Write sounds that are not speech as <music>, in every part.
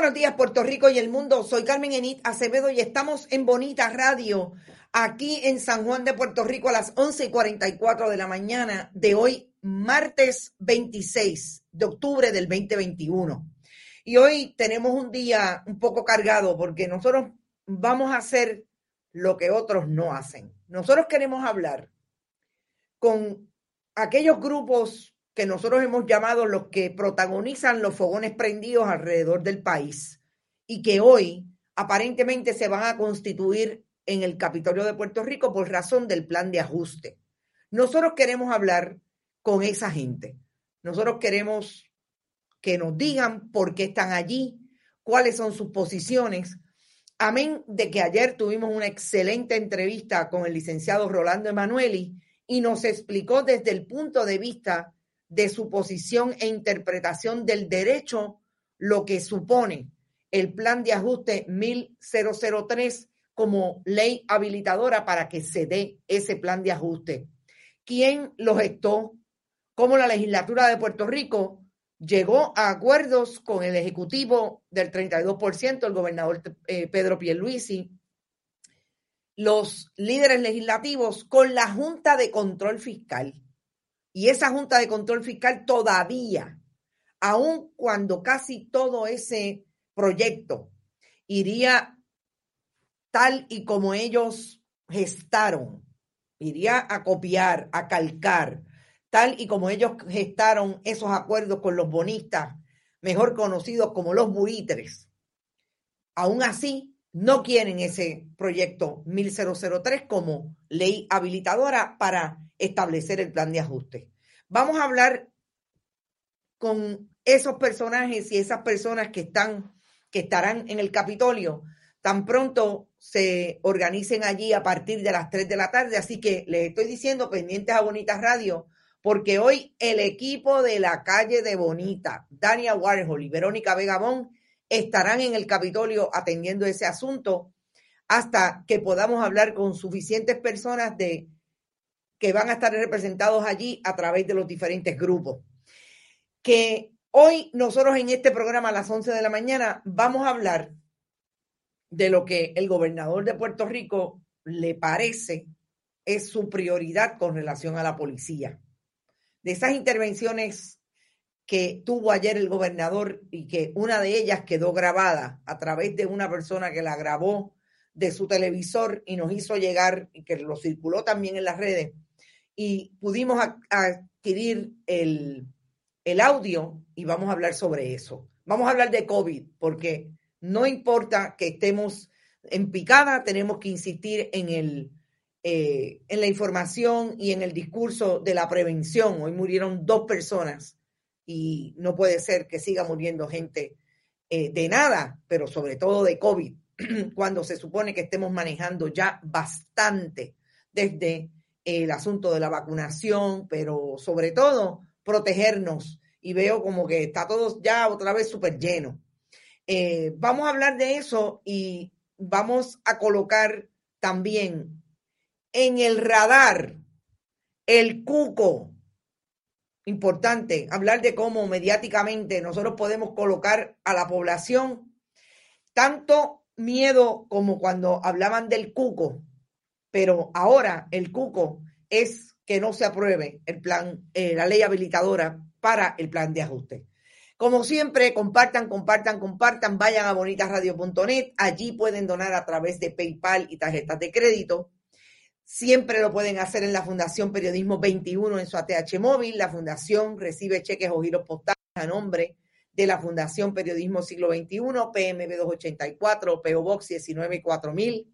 Buenos días, Puerto Rico y el mundo. Soy Carmen Enit Acevedo y estamos en Bonita Radio, aquí en San Juan de Puerto Rico a las 11 y 44 de la mañana de hoy, martes 26 de octubre del 2021. Y hoy tenemos un día un poco cargado porque nosotros vamos a hacer lo que otros no hacen. Nosotros queremos hablar con aquellos grupos que nosotros hemos llamado los que protagonizan los fogones prendidos alrededor del país y que hoy aparentemente se van a constituir en el Capitolio de Puerto Rico por razón del plan de ajuste. Nosotros queremos hablar con esa gente. Nosotros queremos que nos digan por qué están allí, cuáles son sus posiciones. Amén de que ayer tuvimos una excelente entrevista con el licenciado Rolando Emanueli y nos explicó desde el punto de vista de su posición e interpretación del derecho, lo que supone el plan de ajuste 1003 como ley habilitadora para que se dé ese plan de ajuste. ¿Quién lo gestó? ¿Cómo la legislatura de Puerto Rico llegó a acuerdos con el ejecutivo del 32%, el gobernador eh, Pedro Pierluisi, los líderes legislativos con la Junta de Control Fiscal? Y esa Junta de Control Fiscal todavía, aun cuando casi todo ese proyecto iría tal y como ellos gestaron, iría a copiar, a calcar, tal y como ellos gestaron esos acuerdos con los bonistas, mejor conocidos como los buitres. Aún así, no quieren ese proyecto 1003 como ley habilitadora para establecer el plan de ajuste. Vamos a hablar con esos personajes y esas personas que están que estarán en el Capitolio tan pronto se organicen allí a partir de las 3 de la tarde. Así que les estoy diciendo pendientes a Bonita Radio, porque hoy el equipo de la calle de Bonita, Dania Warhol y Verónica Vegabón, estarán en el Capitolio atendiendo ese asunto hasta que podamos hablar con suficientes personas de que van a estar representados allí a través de los diferentes grupos. Que hoy nosotros en este programa a las 11 de la mañana vamos a hablar de lo que el gobernador de Puerto Rico le parece es su prioridad con relación a la policía. De esas intervenciones que tuvo ayer el gobernador y que una de ellas quedó grabada a través de una persona que la grabó de su televisor y nos hizo llegar y que lo circuló también en las redes y pudimos adquirir el, el audio y vamos a hablar sobre eso. Vamos a hablar de COVID porque no importa que estemos en picada, tenemos que insistir en, el, eh, en la información y en el discurso de la prevención. Hoy murieron dos personas y no puede ser que siga muriendo gente eh, de nada, pero sobre todo de COVID, <clears throat> cuando se supone que estemos manejando ya bastante desde el asunto de la vacunación, pero sobre todo protegernos. Y veo como que está todo ya otra vez súper lleno. Eh, vamos a hablar de eso y vamos a colocar también en el radar el cuco. Importante hablar de cómo mediáticamente nosotros podemos colocar a la población tanto miedo como cuando hablaban del cuco, pero ahora el cuco es que no se apruebe el plan, eh, la ley habilitadora para el plan de ajuste. Como siempre, compartan, compartan, compartan, vayan a bonitasradio.net, allí pueden donar a través de PayPal y tarjetas de crédito. Siempre lo pueden hacer en la Fundación Periodismo 21 en su ATH móvil. La Fundación recibe cheques o giros postales a nombre de la Fundación Periodismo Siglo XXI, PMB 284, PO Box 194000,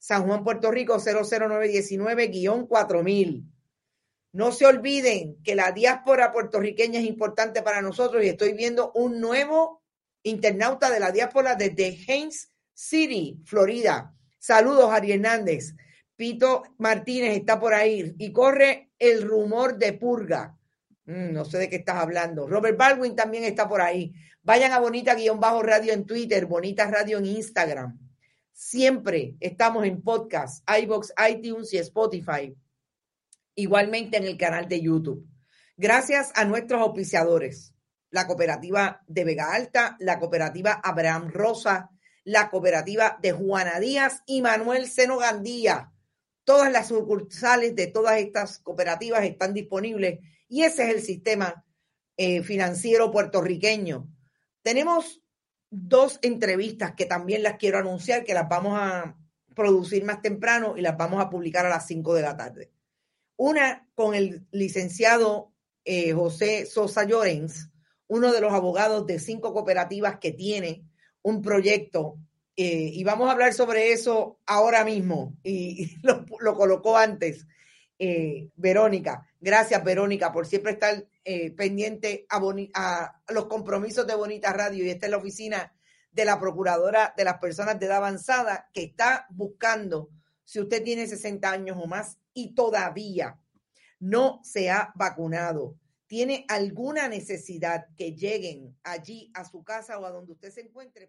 San Juan, Puerto Rico 00919-4000. No se olviden que la diáspora puertorriqueña es importante para nosotros y estoy viendo un nuevo internauta de la diáspora desde Haines City, Florida. Saludos, Ari Hernández. Pito Martínez está por ahí y corre el rumor de purga. Mm, no sé de qué estás hablando. Robert Baldwin también está por ahí. Vayan a Bonita-Radio en Twitter, Bonita Radio en Instagram. Siempre estamos en podcast, iBox, iTunes y Spotify. Igualmente en el canal de YouTube. Gracias a nuestros auspiciadores. La cooperativa de Vega Alta, la cooperativa Abraham Rosa, la cooperativa de Juana Díaz y Manuel Seno Gandía. Todas las sucursales de todas estas cooperativas están disponibles y ese es el sistema eh, financiero puertorriqueño. Tenemos dos entrevistas que también las quiero anunciar, que las vamos a producir más temprano y las vamos a publicar a las 5 de la tarde. Una con el licenciado eh, José Sosa Llorens, uno de los abogados de cinco cooperativas que tiene un proyecto eh, y vamos a hablar sobre eso ahora mismo y, <laughs> lo, colocó antes eh, Verónica. Gracias Verónica por siempre estar eh, pendiente a, a, los compromisos de Bonita Radio y esta es la oficina de la Procuradora de las Personas de Edad Avanzada que está buscando si usted tiene 60 años o más y todavía no se ha vacunado tiene alguna necesidad que lleguen allí a su casa o a donde usted se encuentre.